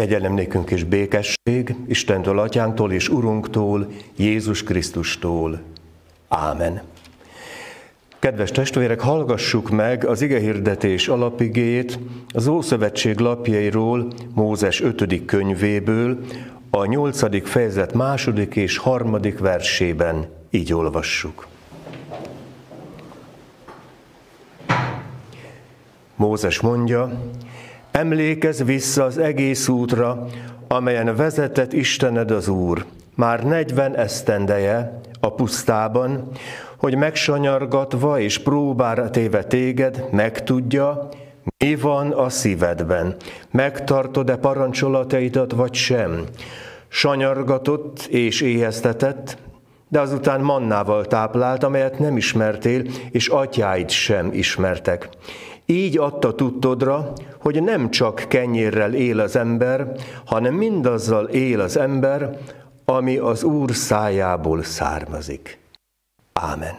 Kegyelem nékünk és békesség Istentől, Atyánktól és Urunktól, Jézus Krisztustól. Ámen. Kedves testvérek, hallgassuk meg az igehirdetés alapigét az Ószövetség lapjairól, Mózes 5. könyvéből, a 8. fejezet második és harmadik versében így olvassuk. Mózes mondja, emlékezz vissza az egész útra, amelyen vezetett Istened az Úr, már negyven esztendeje a pusztában, hogy megsanyargatva és próbára téve téged, megtudja, mi van a szívedben, megtartod-e parancsolataidat vagy sem. Sanyargatott és éheztetett, de azután mannával táplált, amelyet nem ismertél, és atyáid sem ismertek. Így adta tudtodra, hogy nem csak kenyérrel él az ember, hanem mindazzal él az ember, ami az Úr szájából származik. Ámen.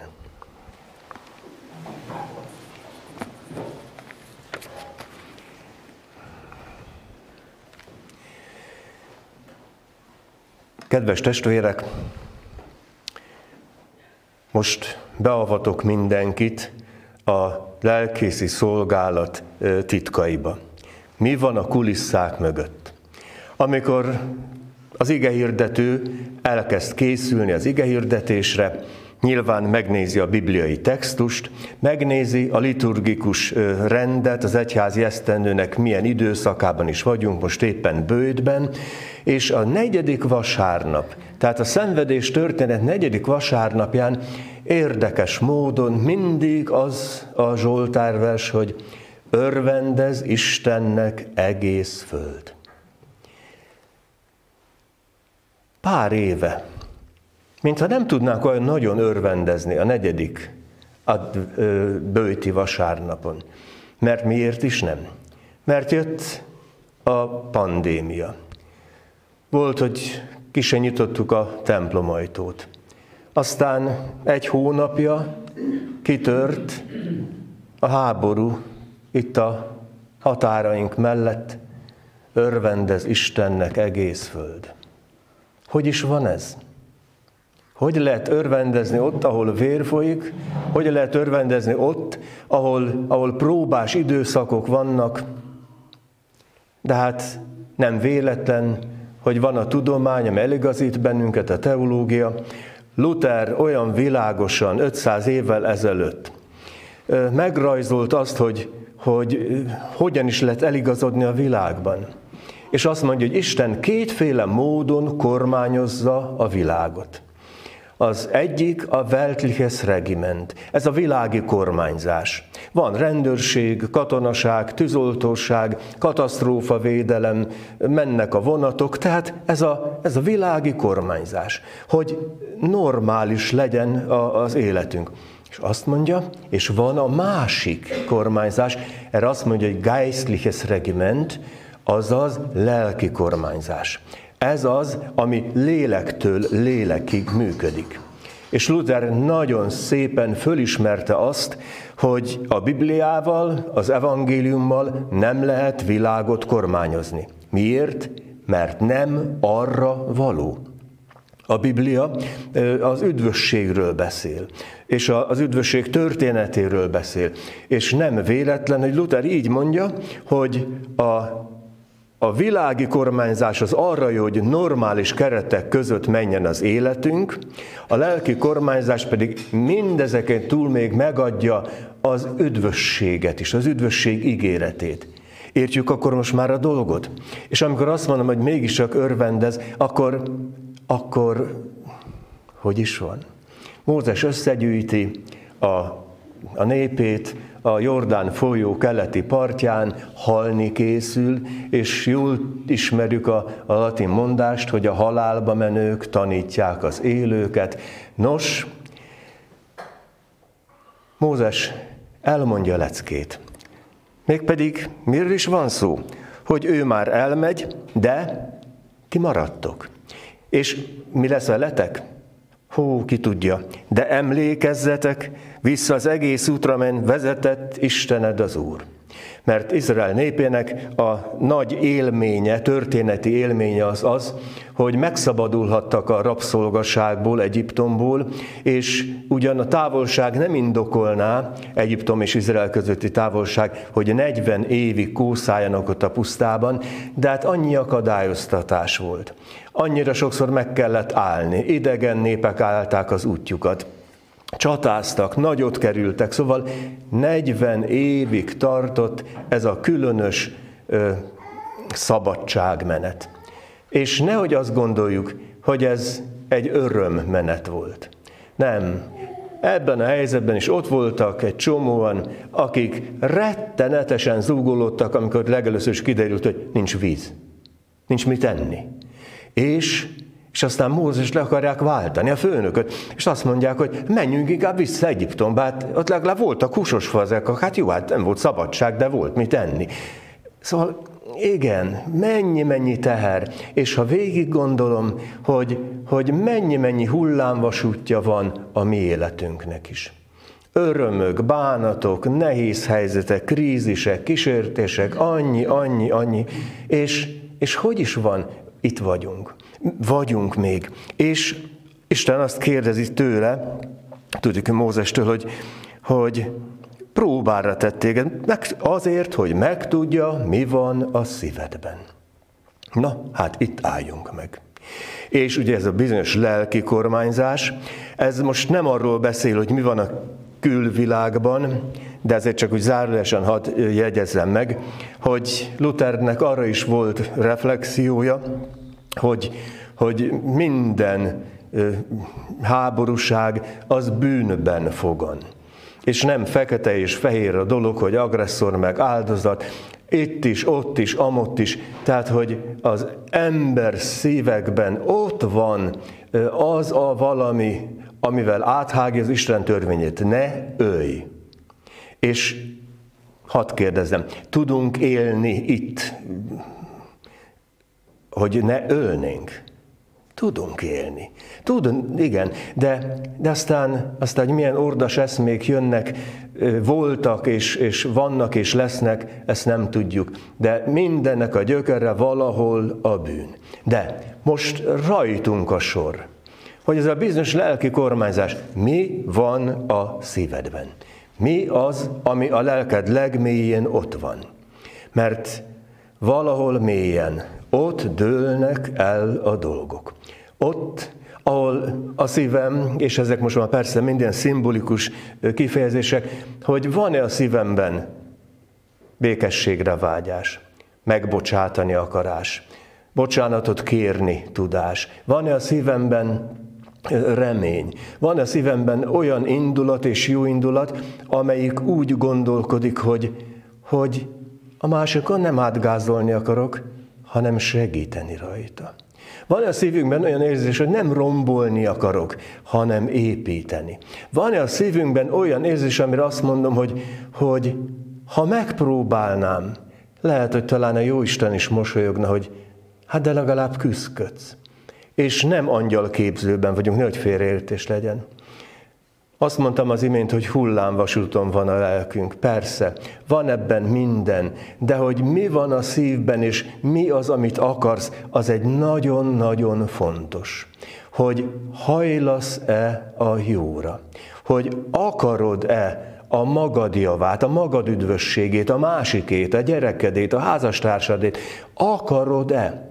Kedves testvérek, most beavatok mindenkit a lelkészi szolgálat titkaiba. Mi van a kulisszák mögött? Amikor az igehirdető elkezd készülni az igehirdetésre, nyilván megnézi a bibliai textust, megnézi a liturgikus rendet, az egyházi esztendőnek milyen időszakában is vagyunk, most éppen bőjtben, és a negyedik vasárnap, tehát a szenvedés történet negyedik vasárnapján érdekes módon mindig az a Zsoltárvers, hogy örvendez Istennek egész föld. Pár éve, mintha nem tudnánk olyan nagyon örvendezni a negyedik a bőti vasárnapon. Mert miért is nem? Mert jött a pandémia. Volt, hogy ki nyitottuk a templomajtót. Aztán egy hónapja kitört a háború itt a határaink mellett, örvendez Istennek egész föld. Hogy is van ez? Hogy lehet örvendezni ott, ahol vér folyik? Hogy lehet örvendezni ott, ahol, ahol próbás időszakok vannak? De hát nem véletlen, hogy van a tudomány, ami eligazít bennünket, a teológia. Luther olyan világosan 500 évvel ezelőtt megrajzolt azt, hogy, hogy hogyan is lehet eligazodni a világban. És azt mondja, hogy Isten kétféle módon kormányozza a világot. Az egyik a Weltliches Regiment, ez a világi kormányzás. Van rendőrség, katonaság, tűzoltóság, katasztrófavédelem, mennek a vonatok, tehát ez a, ez a világi kormányzás, hogy normális legyen a, az életünk. És azt mondja, és van a másik kormányzás, erre azt mondja, hogy Geistliches Regiment, azaz lelki kormányzás. Ez az, ami lélektől lélekig működik. És Luther nagyon szépen fölismerte azt, hogy a Bibliával, az evangéliummal nem lehet világot kormányozni. Miért? Mert nem arra való. A Biblia az üdvösségről beszél, és az üdvösség történetéről beszél. És nem véletlen, hogy Luther így mondja, hogy a a világi kormányzás az arra jó, hogy normális keretek között menjen az életünk, a lelki kormányzás pedig mindezeken túl még megadja az üdvösséget is, az üdvösség ígéretét. Értjük akkor most már a dolgot? És amikor azt mondom, hogy mégis csak örvendez, akkor, akkor hogy is van? Mózes összegyűjti a, a népét, a Jordán folyó keleti partján halni készül, és jól ismerjük a, a latin mondást, hogy a halálba menők tanítják az élőket. Nos, Mózes elmondja leckét. Mégpedig miről is van szó? Hogy ő már elmegy, de ti maradtok. És mi lesz veletek? Hú, ki tudja, de emlékezzetek, vissza az egész útra men vezetett Istened az Úr. Mert Izrael népének a nagy élménye, történeti élménye az az, hogy megszabadulhattak a rabszolgaságból, Egyiptomból, és ugyan a távolság nem indokolná, Egyiptom és Izrael közötti távolság, hogy 40 évig kószáljanak ott a pusztában, de hát annyi akadályoztatás volt. Annyira sokszor meg kellett állni, idegen népek állták az útjukat csatáztak, nagyot kerültek, szóval 40 évig tartott ez a különös ö, szabadságmenet. És nehogy azt gondoljuk, hogy ez egy örömmenet volt. Nem. Ebben a helyzetben is ott voltak egy csomóan, akik rettenetesen zúgolódtak, amikor legelőször is kiderült, hogy nincs víz, nincs mit enni. És és aztán Mózes le akarják váltani a főnököt, és azt mondják, hogy menjünk inkább vissza Egyiptomba, hát ott legalább voltak húsos fazekak, hát jó, hát nem volt szabadság, de volt mit enni. Szóval igen, mennyi-mennyi teher, és ha végig gondolom, hogy, hogy mennyi-mennyi hullámvasútja van a mi életünknek is. Örömök, bánatok, nehéz helyzetek, krízisek, kísértések, annyi, annyi, annyi, és, és hogy is van, itt vagyunk vagyunk még. És Isten azt kérdezi tőle, tudjuk Mózestől, hogy, hogy próbára tett téged, azért, hogy megtudja, mi van a szívedben. Na, hát itt álljunk meg. És ugye ez a bizonyos lelki kormányzás, ez most nem arról beszél, hogy mi van a külvilágban, de ezért csak úgy zárólagosan hadd jegyezzem meg, hogy Luthernek arra is volt reflexiója, hogy, hogy minden háborúság az bűnben fogan. És nem fekete és fehér a dolog, hogy agresszor meg áldozat, itt is, ott is, amott is. Tehát, hogy az ember szívekben ott van az a valami, amivel áthágja az Isten törvényét. Ne ölj! És hadd kérdezem, tudunk élni itt hogy ne ölnénk. Tudunk élni. Tudunk, igen, de, de aztán, aztán milyen ordas eszmék jönnek, voltak és, és vannak és lesznek, ezt nem tudjuk. De mindennek a gyökere valahol a bűn. De most rajtunk a sor, hogy ez a bizonyos lelki kormányzás, mi van a szívedben? Mi az, ami a lelked legmélyén ott van? Mert valahol mélyen ott dőlnek el a dolgok. Ott, ahol a szívem, és ezek most már persze minden szimbolikus kifejezések, hogy van-e a szívemben békességre vágyás, megbocsátani akarás, bocsánatot kérni tudás. Van-e a szívemben remény. Van a szívemben olyan indulat és jó indulat, amelyik úgy gondolkodik, hogy, hogy a másikon nem átgázolni akarok, hanem segíteni rajta. Van-e a szívünkben olyan érzés, hogy nem rombolni akarok, hanem építeni? Van-e a szívünkben olyan érzés, amire azt mondom, hogy, hogy ha megpróbálnám, lehet, hogy talán a Jóisten is mosolyogna, hogy hát de legalább küzdködsz. És nem angyal képzőben vagyunk, nehogy félreértés legyen. Azt mondtam az imént, hogy hullámvasúton van a lelkünk. Persze, van ebben minden, de hogy mi van a szívben, és mi az, amit akarsz, az egy nagyon-nagyon fontos. Hogy hajlasz-e a jóra? Hogy akarod-e a magad javát, a magad üdvösségét, a másikét, a gyerekedét, a házastársadét? Akarod-e?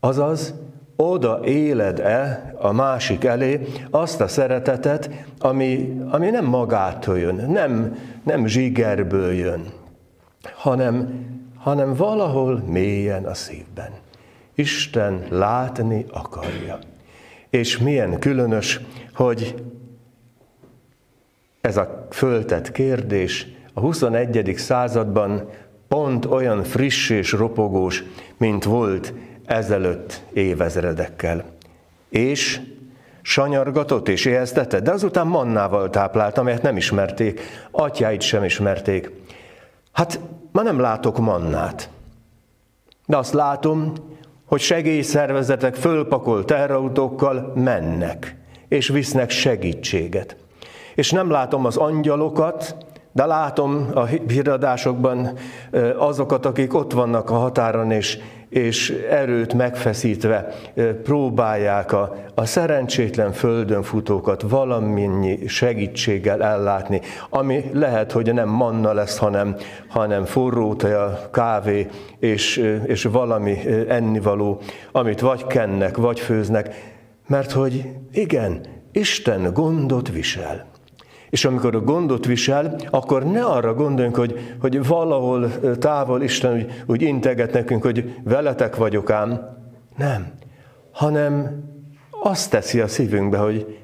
Azaz, oda éled-e a másik elé azt a szeretetet, ami, ami nem magától jön, nem, nem zsigerből jön, hanem, hanem valahol mélyen a szívben. Isten látni akarja. És milyen különös, hogy ez a föltett kérdés a 21. században pont olyan friss és ropogós, mint volt ezelőtt évezredekkel. És sanyargatott és éheztette, de azután mannával táplált, amelyet nem ismerték, atyáit sem ismerték. Hát ma nem látok mannát, de azt látom, hogy segélyszervezetek fölpakolt terrautókkal mennek, és visznek segítséget. És nem látom az angyalokat, De látom a híradásokban azokat, akik ott vannak a határon, és, és erőt megfeszítve próbálják a, a szerencsétlen földön futókat valamennyi segítséggel ellátni, ami lehet, hogy nem manna lesz, hanem, hanem forró teja, kávé és, és valami ennivaló, amit vagy kennek, vagy főznek, mert hogy igen, Isten gondot visel. És amikor a gondot visel, akkor ne arra gondoljunk, hogy, hogy valahol távol Isten úgy, úgy integet nekünk, hogy veletek vagyok ám. Nem. Hanem azt teszi a szívünkbe, hogy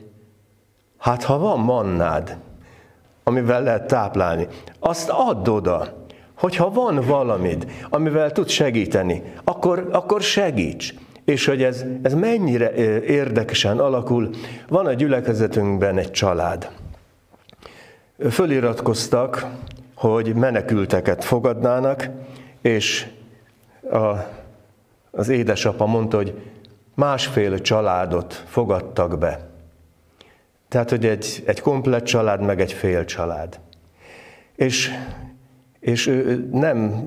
hát ha van mannád, amivel lehet táplálni, azt add oda. Hogyha van valamid, amivel tud segíteni, akkor, akkor segíts. És hogy ez, ez mennyire érdekesen alakul, van a gyülekezetünkben egy család. Föliratkoztak, hogy menekülteket fogadnának, és a, az édesapa mondta, hogy másfél családot fogadtak be. Tehát, hogy egy, egy komplet család, meg egy fél család. És, és ő nem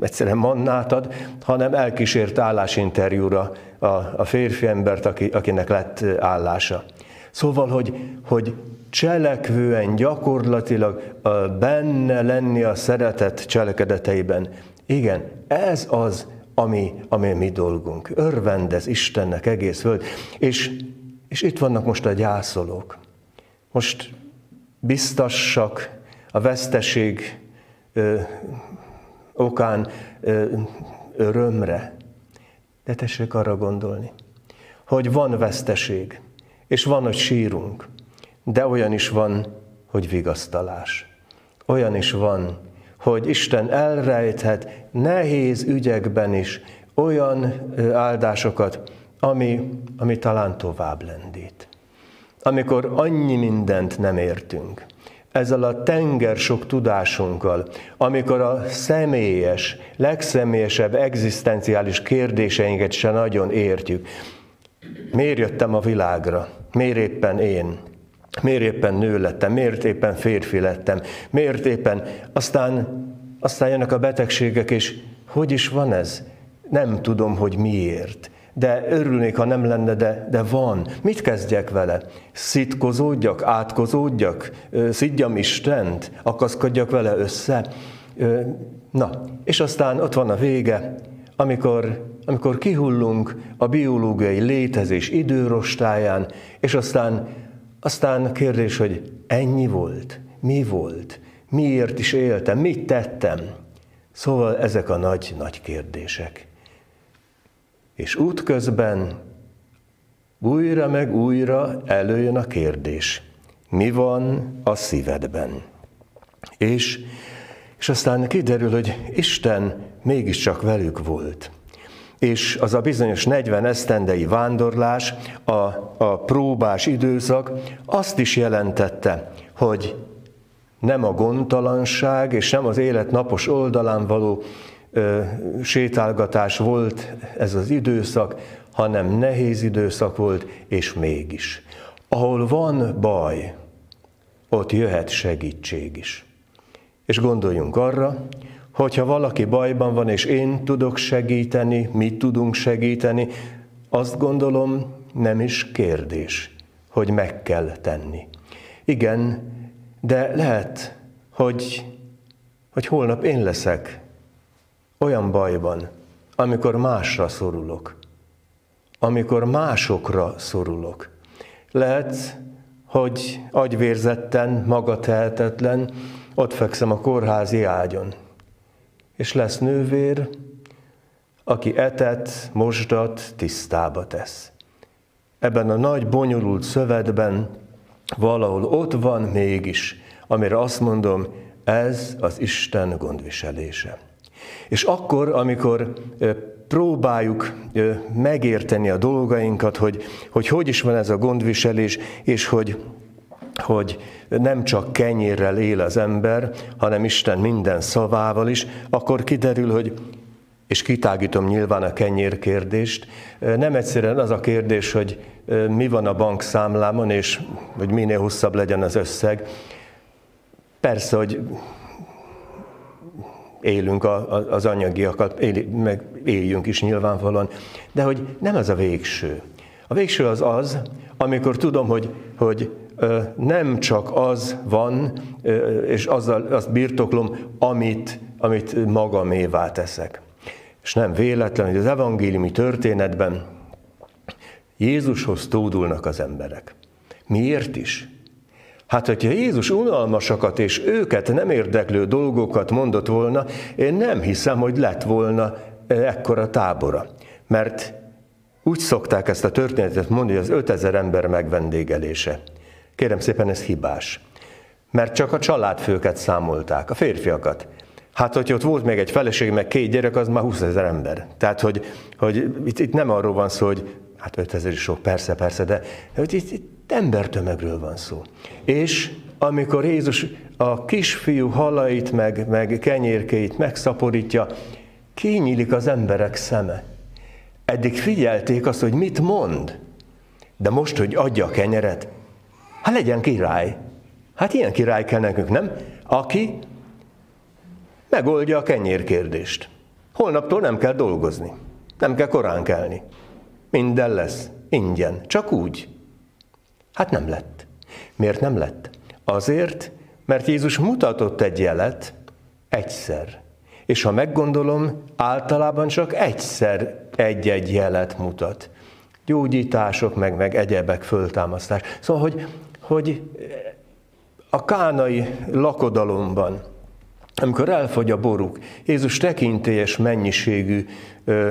egyszerűen mannát ad, hanem elkísért állásinterjúra a, a férfi embert, aki, akinek lett állása. Szóval, hogy, hogy cselekvően, gyakorlatilag benne lenni a szeretet cselekedeteiben. Igen, ez az, ami, ami mi dolgunk. Örvendez Istennek egész föld. És, és itt vannak most a gyászolók. Most biztassak a veszteség ö, okán ö, örömre. De tessék arra gondolni, hogy van veszteség, és van, hogy sírunk, de olyan is van, hogy vigasztalás. Olyan is van, hogy Isten elrejthet nehéz ügyekben is olyan áldásokat, ami, ami talán tovább lendít. Amikor annyi mindent nem értünk, ezzel a tenger sok tudásunkkal, amikor a személyes, legszemélyesebb egzisztenciális kérdéseinket se nagyon értjük. Miért jöttem a világra? Miért éppen én? Miért éppen nő lettem? Miért éppen férfi lettem? Miért éppen? Aztán, aztán jönnek a betegségek, és hogy is van ez? Nem tudom, hogy miért. De örülnék, ha nem lenne, de, de van. Mit kezdjek vele? Szitkozódjak, átkozódjak, szidjam Istent, akaszkodjak vele össze? Na, és aztán ott van a vége, amikor, amikor kihullunk a biológiai létezés időrostáján, és aztán aztán kérdés, hogy ennyi volt, mi volt, miért is éltem, mit tettem. Szóval ezek a nagy-nagy kérdések. És útközben újra meg újra előjön a kérdés, mi van a szívedben? És, és aztán kiderül, hogy Isten mégiscsak velük volt és az a bizonyos 40 esztendei vándorlás, a, a próbás időszak azt is jelentette, hogy nem a gondtalanság és nem az élet napos oldalán való ö, sétálgatás volt ez az időszak, hanem nehéz időszak volt, és mégis. Ahol van baj, ott jöhet segítség is. És gondoljunk arra, hogyha valaki bajban van, és én tudok segíteni, mit tudunk segíteni, azt gondolom nem is kérdés, hogy meg kell tenni. Igen, de lehet, hogy, hogy holnap én leszek olyan bajban, amikor másra szorulok, amikor másokra szorulok. Lehet, hogy agyvérzetten, magatehetetlen, ott fekszem a kórházi ágyon, és lesz nővér, aki etet, mosdat tisztába tesz. Ebben a nagy, bonyolult szövetben valahol ott van mégis, amire azt mondom, ez az Isten gondviselése. És akkor, amikor próbáljuk megérteni a dolgainkat, hogy, hogy hogy is van ez a gondviselés, és hogy hogy nem csak kenyérrel él az ember, hanem Isten minden szavával is, akkor kiderül, hogy és kitágítom nyilván a kenyér kérdést. Nem egyszerűen az a kérdés, hogy mi van a bankszámlámon, és hogy minél hosszabb legyen az összeg. Persze, hogy élünk az anyagiakat, él, meg éljünk is nyilvánvalóan, de hogy nem ez a végső. A végső az az, amikor tudom, hogy, hogy nem csak az van, és azzal azt birtoklom, amit, amit magamévá teszek. És nem véletlen, hogy az evangéliumi történetben Jézushoz tódulnak az emberek. Miért is? Hát, hogyha Jézus unalmasakat és őket nem érdeklő dolgokat mondott volna, én nem hiszem, hogy lett volna ekkora tábora. Mert úgy szokták ezt a történetet mondani, hogy az 5000 ember megvendégelése. Kérem szépen, ez hibás. Mert csak a családfőket számolták, a férfiakat. Hát, hogy ott volt még egy feleség, meg két gyerek, az már 20 ezer ember. Tehát, hogy, hogy itt, itt nem arról van szó, hogy hát 5000 is sok, persze, persze, de hogy itt, itt embertömegről van szó. És amikor Jézus a kisfiú halait, meg, meg kenyérkeit megszaporítja, kinyílik az emberek szeme. Eddig figyelték azt, hogy mit mond, de most, hogy adja a kenyeret, hát legyen király. Hát ilyen király kell nekünk, nem? Aki megoldja a kenyérkérdést. Holnaptól nem kell dolgozni, nem kell korán kelni. Minden lesz, ingyen, csak úgy. Hát nem lett. Miért nem lett? Azért, mert Jézus mutatott egy jelet egyszer. És ha meggondolom, általában csak egyszer egy-egy jelet mutat. Gyógyítások, meg, meg egyebek föltámasztás. Szóval, hogy, hogy a kánai lakodalomban, amikor elfogy a boruk, Jézus tekintélyes mennyiségű ö,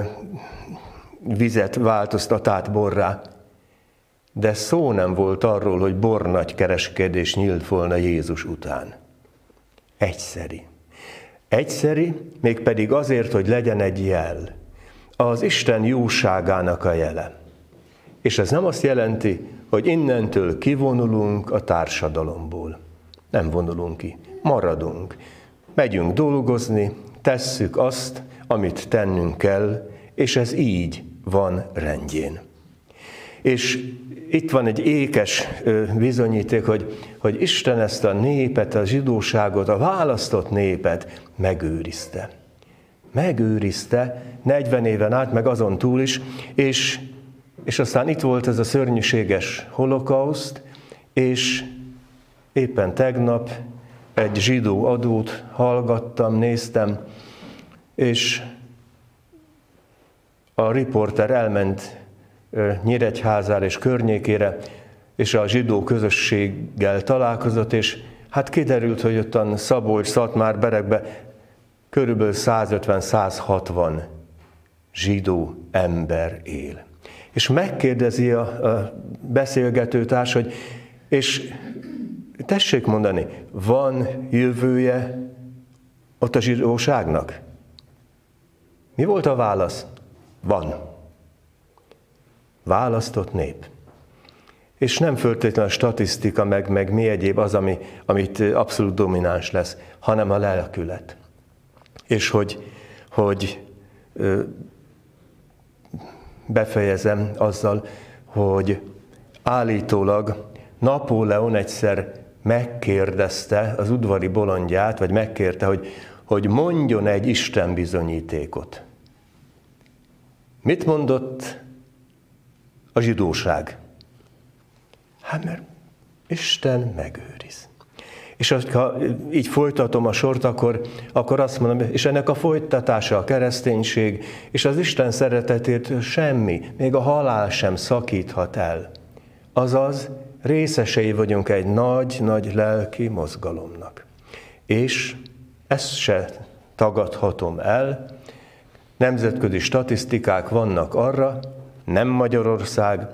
vizet változtat át borrá, de szó nem volt arról, hogy bor nagy kereskedés nyílt volna Jézus után. Egyszeri. Egyszeri, mégpedig azért, hogy legyen egy jel. Az Isten jóságának a jele. És ez nem azt jelenti, hogy innentől kivonulunk a társadalomból. Nem vonulunk ki, maradunk. Megyünk dolgozni, tesszük azt, amit tennünk kell, és ez így van rendjén. És itt van egy ékes bizonyíték, hogy, hogy Isten ezt a népet, a zsidóságot, a választott népet megőrizte. Megőrizte 40 éven át, meg azon túl is, és, és aztán itt volt ez a szörnyűséges holokauszt, és éppen tegnap egy zsidó adót hallgattam, néztem, és a riporter elment Nyíregyházára és környékére, és a zsidó közösséggel találkozott, és hát kiderült, hogy ottan Szabolcs, Szatmár, Berekbe körülbelül 150-160 zsidó ember él. És megkérdezi a, a beszélgetőtárs, hogy és tessék mondani, van jövője ott a zsidóságnak? Mi volt a válasz? Van. Választott nép. És nem föltétlenül a statisztika, meg, meg mi egyéb az, ami, amit abszolút domináns lesz, hanem a lelkület. És hogy, hogy befejezem azzal, hogy állítólag Napóleon egyszer megkérdezte az udvari bolondját, vagy megkérte, hogy, hogy mondjon egy Isten bizonyítékot. Mit mondott a zsidóság? Hát mert Isten megőriz. És ha így folytatom a sort, akkor, akkor azt mondom, és ennek a folytatása a kereszténység, és az Isten szeretetét semmi, még a halál sem szakíthat el. Azaz, részesei vagyunk egy nagy-nagy lelki mozgalomnak. És ezt se tagadhatom el, Nemzetközi statisztikák vannak arra, nem Magyarország,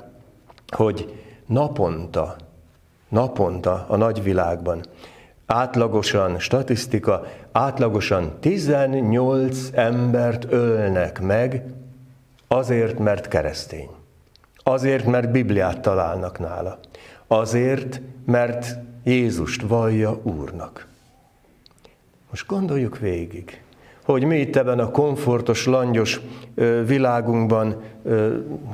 hogy naponta, naponta a nagyvilágban átlagosan, statisztika, átlagosan 18 embert ölnek meg azért, mert keresztény. Azért, mert Bibliát találnak nála. Azért, mert Jézust vallja Úrnak. Most gondoljuk végig hogy mi itt ebben a komfortos, langyos világunkban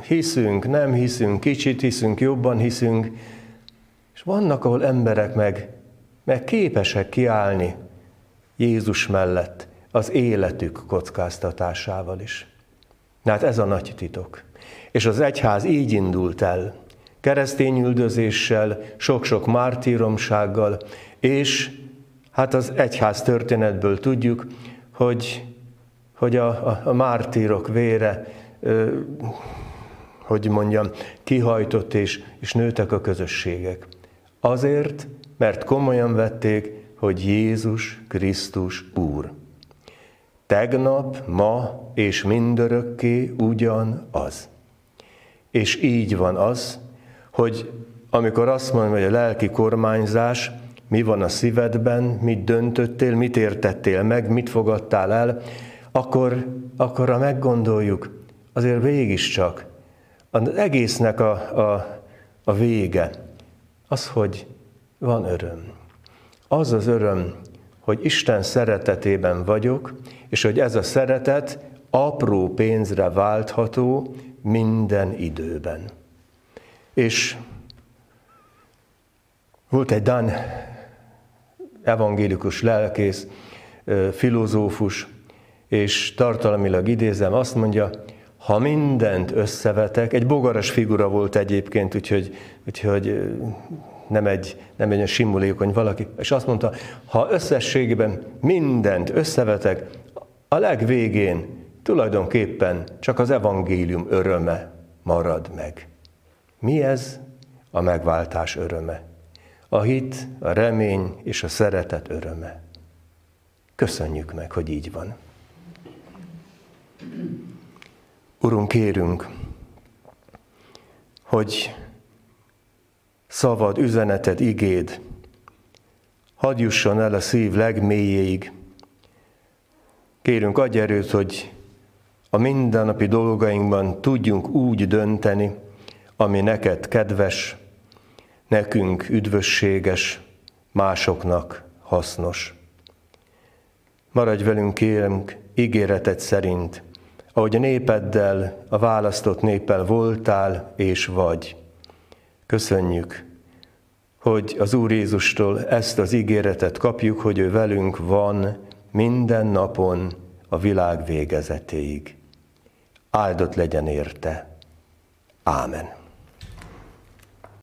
hiszünk, nem hiszünk, kicsit hiszünk, jobban hiszünk, és vannak, ahol emberek meg mert képesek kiállni Jézus mellett az életük kockáztatásával is. Hát ez a nagy titok. És az egyház így indult el, keresztény üldözéssel, sok-sok mártíromsággal, és hát az egyház történetből tudjuk, hogy, hogy a, a, a mártírok vére, ö, hogy mondjam, kihajtott és, és nőtek a közösségek. Azért, mert komolyan vették, hogy Jézus Krisztus Úr. Tegnap, ma és mindörökké ugyanaz. És így van az, hogy amikor azt mondom, hogy a lelki kormányzás, mi van a szívedben, mit döntöttél, mit értettél meg, mit fogadtál el, akkor, akkor ha meggondoljuk, azért mégiscsak az egésznek a, a, a vége az, hogy van öröm. Az az öröm, hogy Isten szeretetében vagyok, és hogy ez a szeretet apró pénzre váltható minden időben. És volt egy Dan evangélikus lelkész, filozófus, és tartalmilag idézem, azt mondja, ha mindent összevetek, egy bogaras figura volt egyébként, úgyhogy, úgyhogy nem egy, nem egy simulékony valaki, és azt mondta, ha összességében mindent összevetek, a legvégén tulajdonképpen csak az evangélium öröme marad meg. Mi ez? A megváltás öröme. A hit, a remény és a szeretet öröme. Köszönjük meg, hogy így van. Urunk, kérünk, hogy szavad, üzeneted, igéd, hadd jusson el a szív legmélyéig. Kérünk, adj erőt, hogy a mindennapi dolgainkban tudjunk úgy dönteni, ami neked kedves, nekünk üdvösséges, másoknak hasznos. Maradj velünk, kérünk, ígéreted szerint, ahogy a népeddel, a választott néppel voltál és vagy. Köszönjük, hogy az Úr Jézustól ezt az ígéretet kapjuk, hogy ő velünk van minden napon a világ végezetéig. Áldott legyen érte. Ámen.